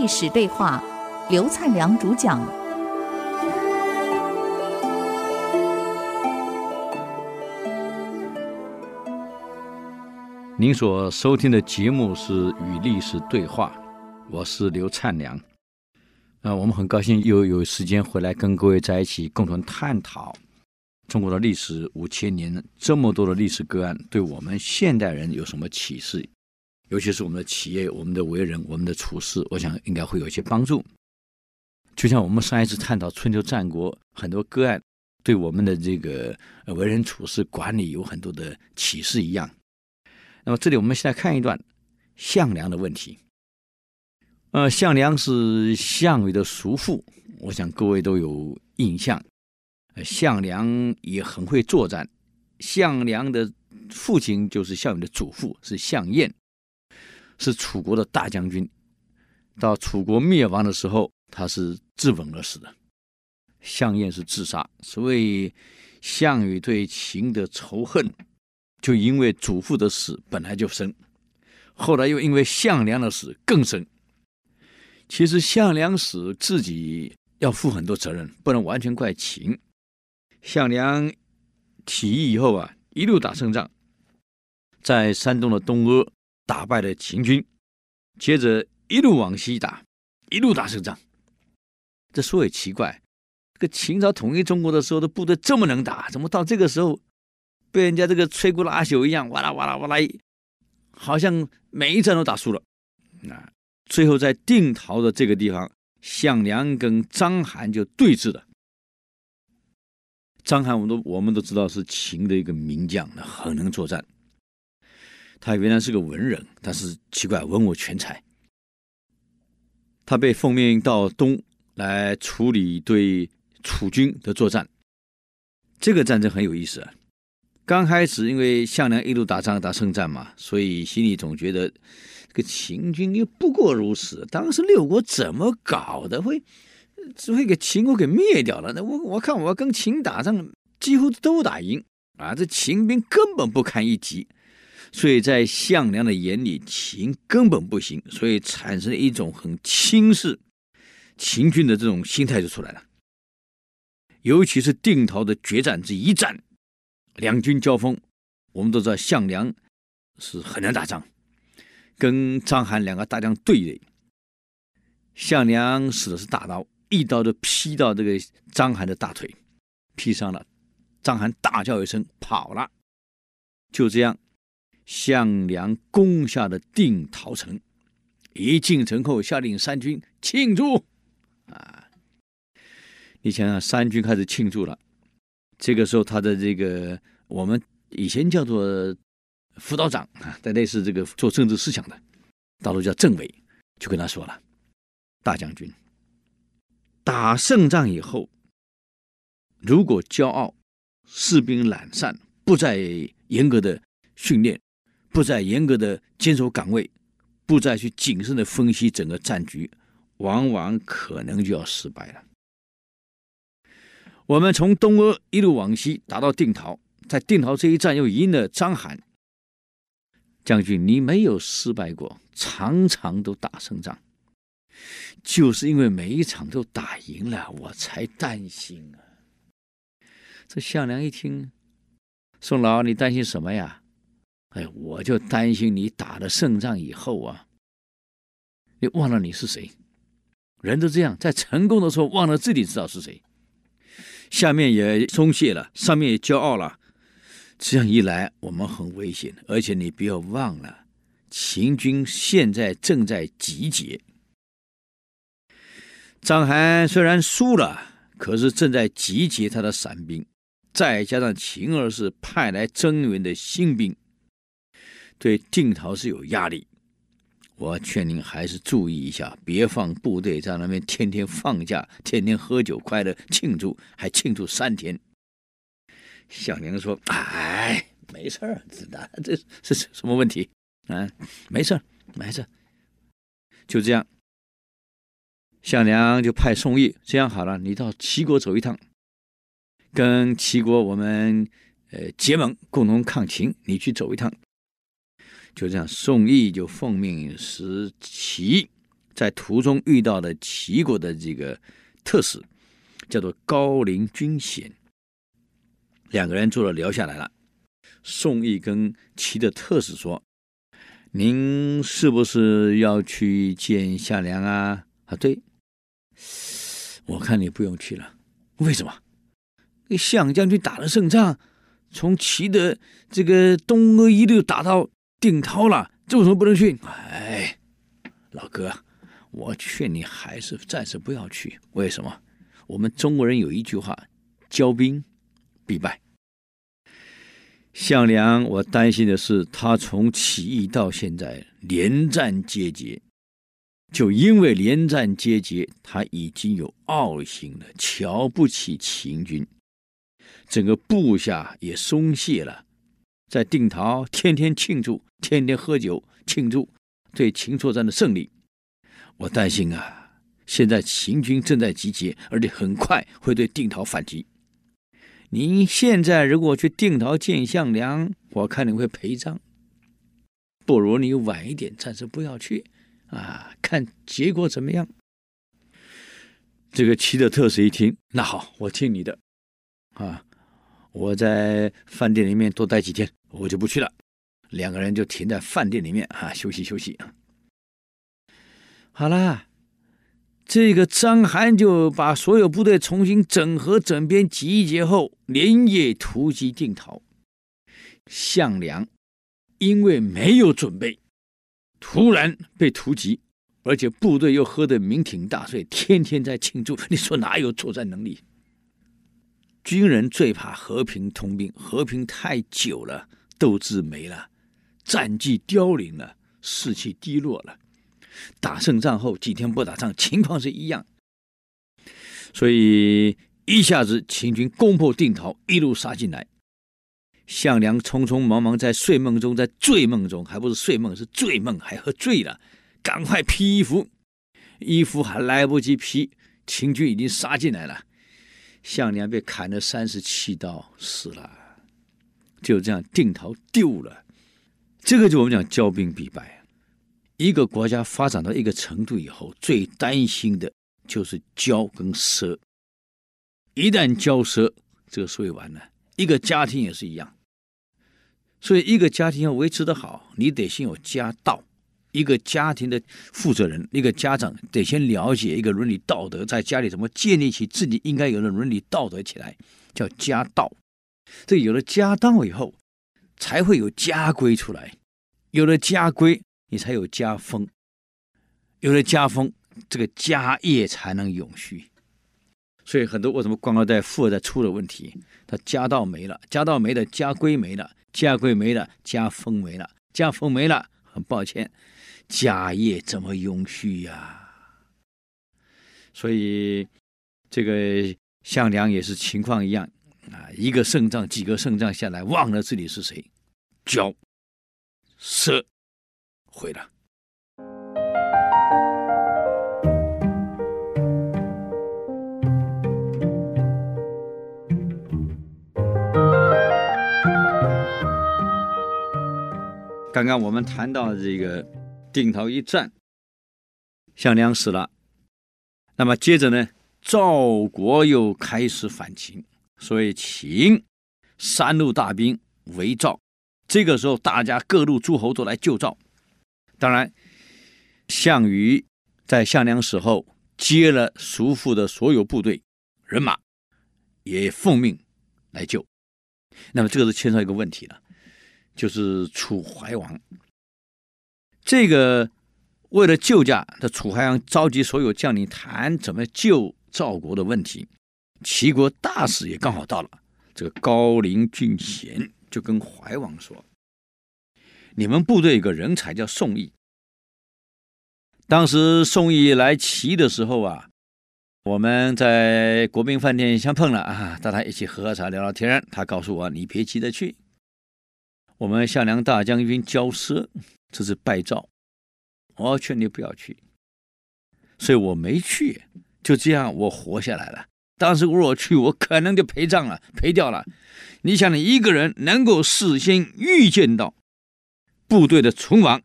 历史对话，刘灿良主讲。您所收听的节目是《与历史对话》，我是刘灿良。那、我们很高兴又有时间回来跟各位在一起共同探讨中国的历史五千年，这么多的历史个案，对我们现代人有什么启示？尤其是我们的企业、我们的为人、我们的处事，我想应该会有一些帮助。就像我们上一次探讨春秋战国很多个案，对我们的这个为人处事、管理有很多的启示一样。那么这里我们现在看一段项梁的问题。呃，项梁是项羽的叔父，我想各位都有印象。项梁也很会作战，项梁的父亲就是项羽的祖父，是项燕。是楚国的大将军，到楚国灭亡的时候，他是自刎而死的。项燕是自杀，所以项羽对秦的仇恨，就因为祖父的死本来就深，后来又因为项梁的死更深。其实项梁死自己要负很多责任，不能完全怪秦。项梁起义以后啊，一路打胜仗，在山东的东阿。打败了秦军，接着一路往西打，一路打胜仗。这说也奇怪，这个秦朝统一中国的时候的部队这么能打，怎么到这个时候被人家这个摧枯拉朽一样，哇啦哇啦哇啦，好像每一战都打输了。那最后在定陶的这个地方，项梁跟章邯就对峙了。章邯，我们都我们都知道是秦的一个名将，很能作战。他原来是个文人，但是奇怪，文武全才。他被奉命到东来处理对楚军的作战。这个战争很有意思啊！刚开始因为项梁一路打仗打胜战嘛，所以心里总觉得这个秦军又不过如此。当时六国怎么搞的，会只会给秦国给灭掉了？那我我看我跟秦打仗，几乎都打赢啊！这秦兵根本不堪一击。所以在项梁的眼里，秦根本不行，所以产生一种很轻视秦军的这种心态就出来了。尤其是定陶的决战这一战，两军交锋，我们都知道项梁是很难打仗，跟章邯两个大将对垒，项梁使的是大刀，一刀就劈到这个章邯的大腿，劈伤了，章邯大叫一声跑了，就这样。项梁攻下了定陶城，一进城后，下令三军庆祝。啊，你想想，三军开始庆祝了。这个时候，他的这个我们以前叫做辅导长啊，在类似这个做政治思想的，大陆叫政委，就跟他说了：“大将军，打胜仗以后，如果骄傲，士兵懒散，不再严格的训练。”不再严格的坚守岗位，不再去谨慎的分析整个战局，往往可能就要失败了。我们从东阿一路往西打到定陶，在定陶这一战又赢了章邯。将军，你没有失败过，场场都打胜仗，就是因为每一场都打赢了，我才担心啊。这项梁一听，宋老，你担心什么呀？哎，我就担心你打了胜仗以后啊，你忘了你是谁。人都这样，在成功的时候忘了自己知道是谁，下面也松懈了，上面也骄傲了。这样一来，我们很危险。而且你不要忘了，秦军现在正在集结。章邯虽然输了，可是正在集结他的散兵，再加上秦二世派来增援的新兵。对定陶是有压力，我劝您还是注意一下，别放部队在那边天天放假，天天喝酒快乐庆祝，还庆祝三天。项梁说：“哎，没事儿，知道这是什么问题？啊，没事儿，没事儿，就这样。”项梁就派宋义，这样好了，你到齐国走一趟，跟齐国我们呃结盟，共同抗秦，你去走一趟。就这样，宋义就奉命使齐在途中遇到的齐国的这个特使，叫做高陵君贤，两个人坐着聊下来了。宋义跟齐的特使说：“您是不是要去见项梁啊？”啊，对，我看你不用去了。为什么？项将军打了胜仗，从齐的这个东阿一路打到定陶了，这为什么不能去？哎，老哥，我劝你还是暂时不要去。为什么？我们中国人有一句话：骄兵必败。项梁，我担心的是，他从起义到现在连战皆捷。就因为连战皆捷，他已经有傲心了，瞧不起秦军，整个部下也松懈了，在定陶天天庆祝，天天喝酒庆祝对秦作战的胜利。我担心啊，现在秦军正在集结，而且很快会对定陶反击。您现在如果去定陶见项梁，我看你会赔账。不如你晚一点，暂时不要去。啊，看结果怎么样？这个齐的特使一听，那好，我听你的。啊，我在饭店里面多待几天，我就不去了。两个人就停在饭店里面啊，休息休息。好了，这个章邯就把所有部队重新整合整编集结后，连夜突击定陶。项梁因为没有准备。突然被突击，而且部队又喝得酩酊大醉，天天在庆祝。你说哪有作战能力？军人最怕和平通兵，和平太久了，斗志没了，战绩凋零了，士气低落了。打胜仗后几天不打仗，情况是一样。所以一下子秦军攻破定陶，一路杀进来。项梁匆匆忙忙在睡梦中，在醉梦中，还不是睡梦，是醉梦，还喝醉了，赶快披衣服，衣服还来不及披，秦军已经杀进来了，项梁被砍了三十七刀，死了，就这样定陶丢了。这个就我们讲骄兵必败，一个国家发展到一个程度以后，最担心的就是骄跟奢，一旦骄奢，这个所以完了，一个家庭也是一样。所以，一个家庭要维持得好，你得先有家道。一个家庭的负责人，一个家长得先了解一个伦理道德，在家里怎么建立起自己应该有的伦理道德起来，叫家道。这有了家道以后，才会有家规出来。有了家规，你才有家风。有了家风，这个家业才能永续。所以，很多为什么官二代、富二代出了问题？他家道没了，家道没了，家规没了。家规没了，家风没了，家风没了，很抱歉，家业怎么永续呀、所以这个项梁也是情况一样啊，一个胜仗，几个胜仗下来，忘了自己是谁，骄、奢，毁了。刚刚我们谈到这个定陶一战，项梁死了，那么接着呢，赵国又开始反秦，所以秦三路大兵围赵。这个时候，大家各路诸侯都来救赵。当然，项羽在项梁死后接了叔父的所有部队人马，也奉命来救。那么，这个是牵涉一个问题了。就是楚怀王，这个为了救驾，这楚怀王召集所有将领谈怎么救赵国的问题。齐国大使也刚好到了，这个高陵君贤就跟怀王说：“你们部队有个人才叫宋义，当时宋义来齐的时候啊，我们在国宾饭店相碰了啊，大家一起喝喝茶聊聊天。他告诉我，你别急着去。”我们项梁大将军交奢，这是败赵，我劝你不要去，所以我没去，就这样我活下来了。当时如果去，我可能就陪葬了，陪掉了。你想，你一个人能够事先预见到部队的存亡，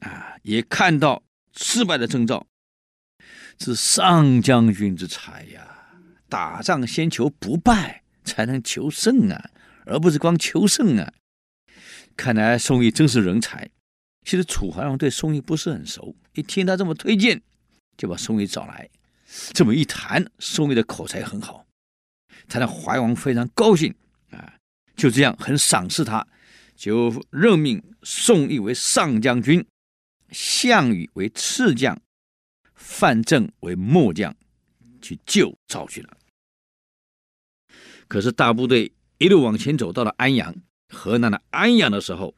啊，也看到失败的征兆，是上将军之才呀！打仗先求不败，才能求胜啊，而不是光求胜啊！看来宋义真是人才。其实楚怀王对宋义不是很熟，一听他这么推荐，就把宋义找来。这么一谈，宋义的口才很好，他让怀王非常高兴啊！就这样很赏识他，就任命宋义为上将军，项羽为次将，范正为末将，去救赵去了。可是大部队一路往前走，到了安阳，河南的安阳的时候。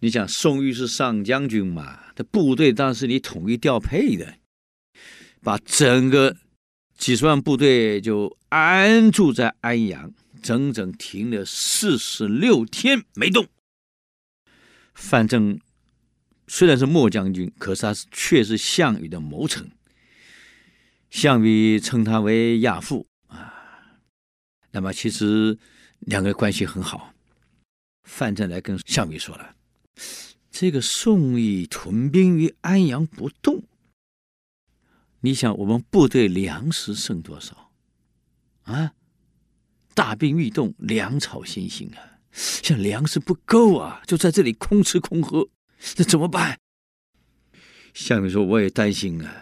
你想宋义是上将军嘛？这部队当时你统一调配的，把整个几十万部队就安住在安阳，整整停了四十六天没动。范正虽然是末将军，可是他却是项羽的谋臣。项羽称他为亚父啊，那么其实两个关系很好。范正来跟项羽说了。这个宋义屯兵于安阳不动，你想我们部队粮食剩多少？啊，大兵欲动，粮草先行啊！像粮食不够啊，就在这里空吃空喝，这怎么办？项羽说：“我也担心啊，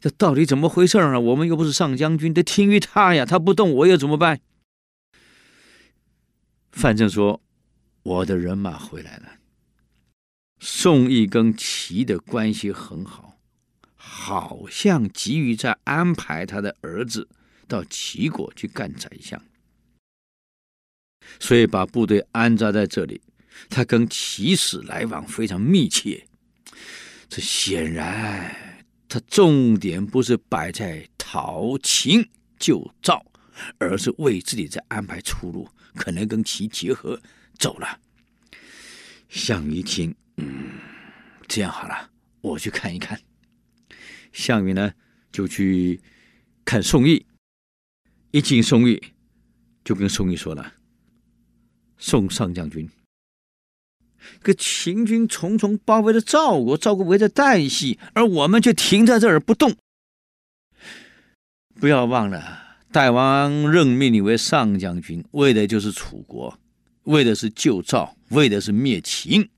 这到底怎么回事啊？我们又不是上将军，得听于他呀，他不动，我又怎么办？”范正说：“我的人马回来了。”宋义跟齐的关系很好，好像急于在安排他的儿子到齐国去干宰相，所以把部队安扎在这里。他跟齐使来往非常密切，这显然他重点不是摆在讨秦救赵，而是为自己在安排出路，可能跟齐结合走了。项羽一听。嗯，这样好了，我去看一看。项羽呢，就去看宋义。一进宋义，就跟宋义说了：“宋上将军，这个秦军重重包围着赵国，赵国围着旦夕，而我们却停在这儿不动。不要忘了，大王任命你为上将军，为的就是楚国，为的是救赵，为的是灭秦。”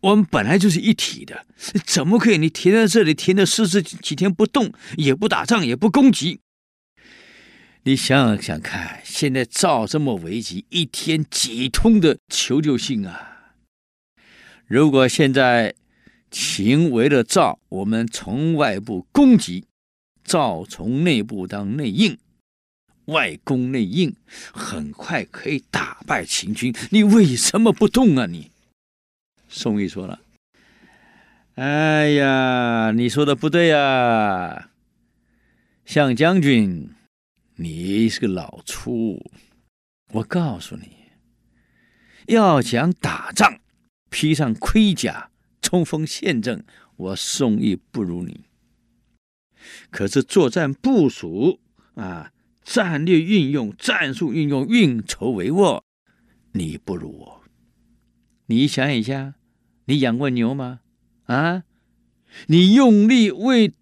我们本来就是一体的，怎么可以你停在这里，停了四十几天不动，也不打仗，也不攻击？你想想看，现在赵这么危急，一天几通的求救信啊！如果现在秦为了赵，我们从外部攻击，赵从内部当内应，外攻内应，很快可以打败秦军。你为什么不动啊？你？宋义说了：“哎呀，你说的不对呀，项将军，你是个老粗。我告诉你，要讲打仗，披上盔甲，冲锋陷阵，我宋义不如你。可是作战部署啊，战略运用、战术运用、运筹帷幄，你不如我。你想一下。”你养过牛吗？啊，你用力为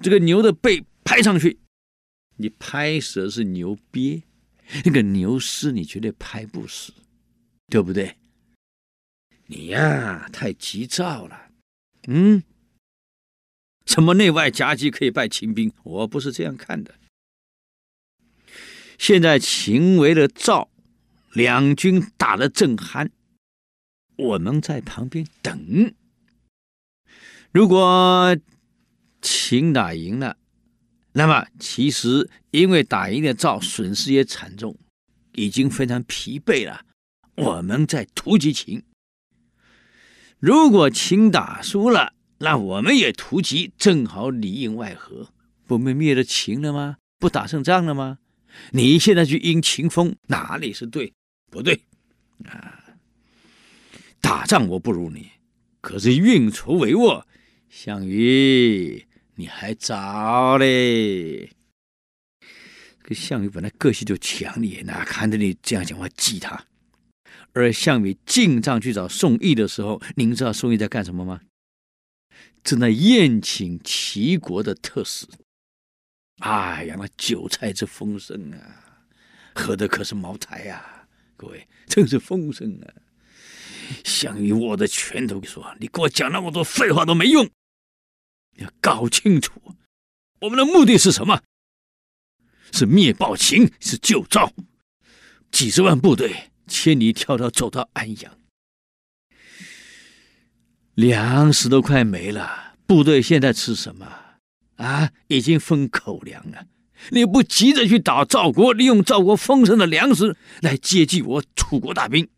这个牛的背拍上去，你拍死的是牛鳖，那个牛尸你绝对拍不死，对不对？你呀，太急躁了。嗯，什么内外夹击可以败秦兵？我不是这样看的。现在秦围了赵，两军打得正酣。我们在旁边等。如果秦打赢了，那么其实因为打赢了赵，损失也惨重，已经非常疲惫了。我们在突击秦。如果秦打输了，那我们也突击，正好里应外合，不被灭了秦了吗？不打胜仗了吗？你现在去迎秦风，哪里是对？不对啊？打仗我不如你，可是运筹帷幄，项羽你还早嘞。这项羽本来个性就强烈，哪看着你这样讲话激他。而项羽进帐去找宋义的时候，您知道宋义在干什么吗？正在宴请齐国的特使。哎呀，那酒菜之丰盛啊，喝的可是茅台呀、啊！各位，真是丰盛啊！项羽握着拳头说：“你给我讲那么多废话都没用，你要搞清楚，我们的目的是什么？是灭暴秦，是救赵。几十万部队千里迢迢走到安阳，粮食都快没了，部队现在吃什么？啊，已经分口粮了。你不急着去打赵国，利用赵国丰盛的粮食来接济我楚国大兵。”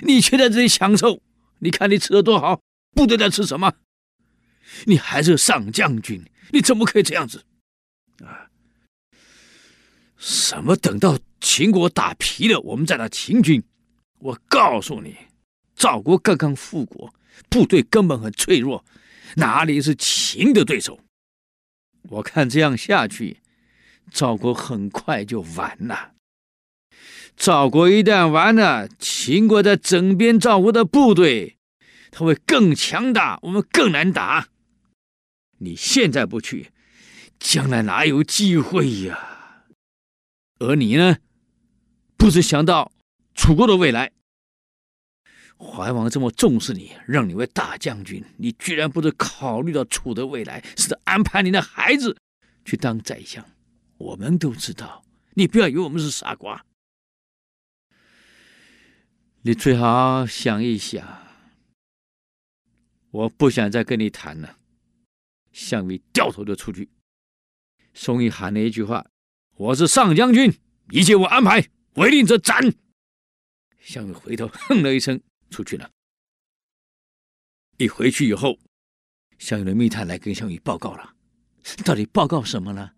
你却在这里享受，你看你吃的多好，部队在吃什么？你还是上将军，你怎么可以这样子？啊？什么等到秦国打疲了，我们再打秦军？我告诉你，赵国刚刚复国，部队根本很脆弱，哪里是秦的对手？我看这样下去，赵国很快就完了。赵国一旦完了，秦国在整编赵国的部队，他会更强大，我们更难打。你现在不去，将来哪有机会呀？而你呢，不是想到楚国的未来？怀王这么重视你，让你为大将军，你居然不是考虑到楚的未来，是安排你的孩子去当宰相。我们都知道，你不要以为我们是傻瓜。你最好想一想，我不想再跟你谈了。项羽掉头就出去。宋义喊了一句话：“我是上将军，一切我安排，违令者斩。”项羽回头哼了一声，出去了。一回去以后，项羽的密探来跟项羽报告了，到底报告什么呢？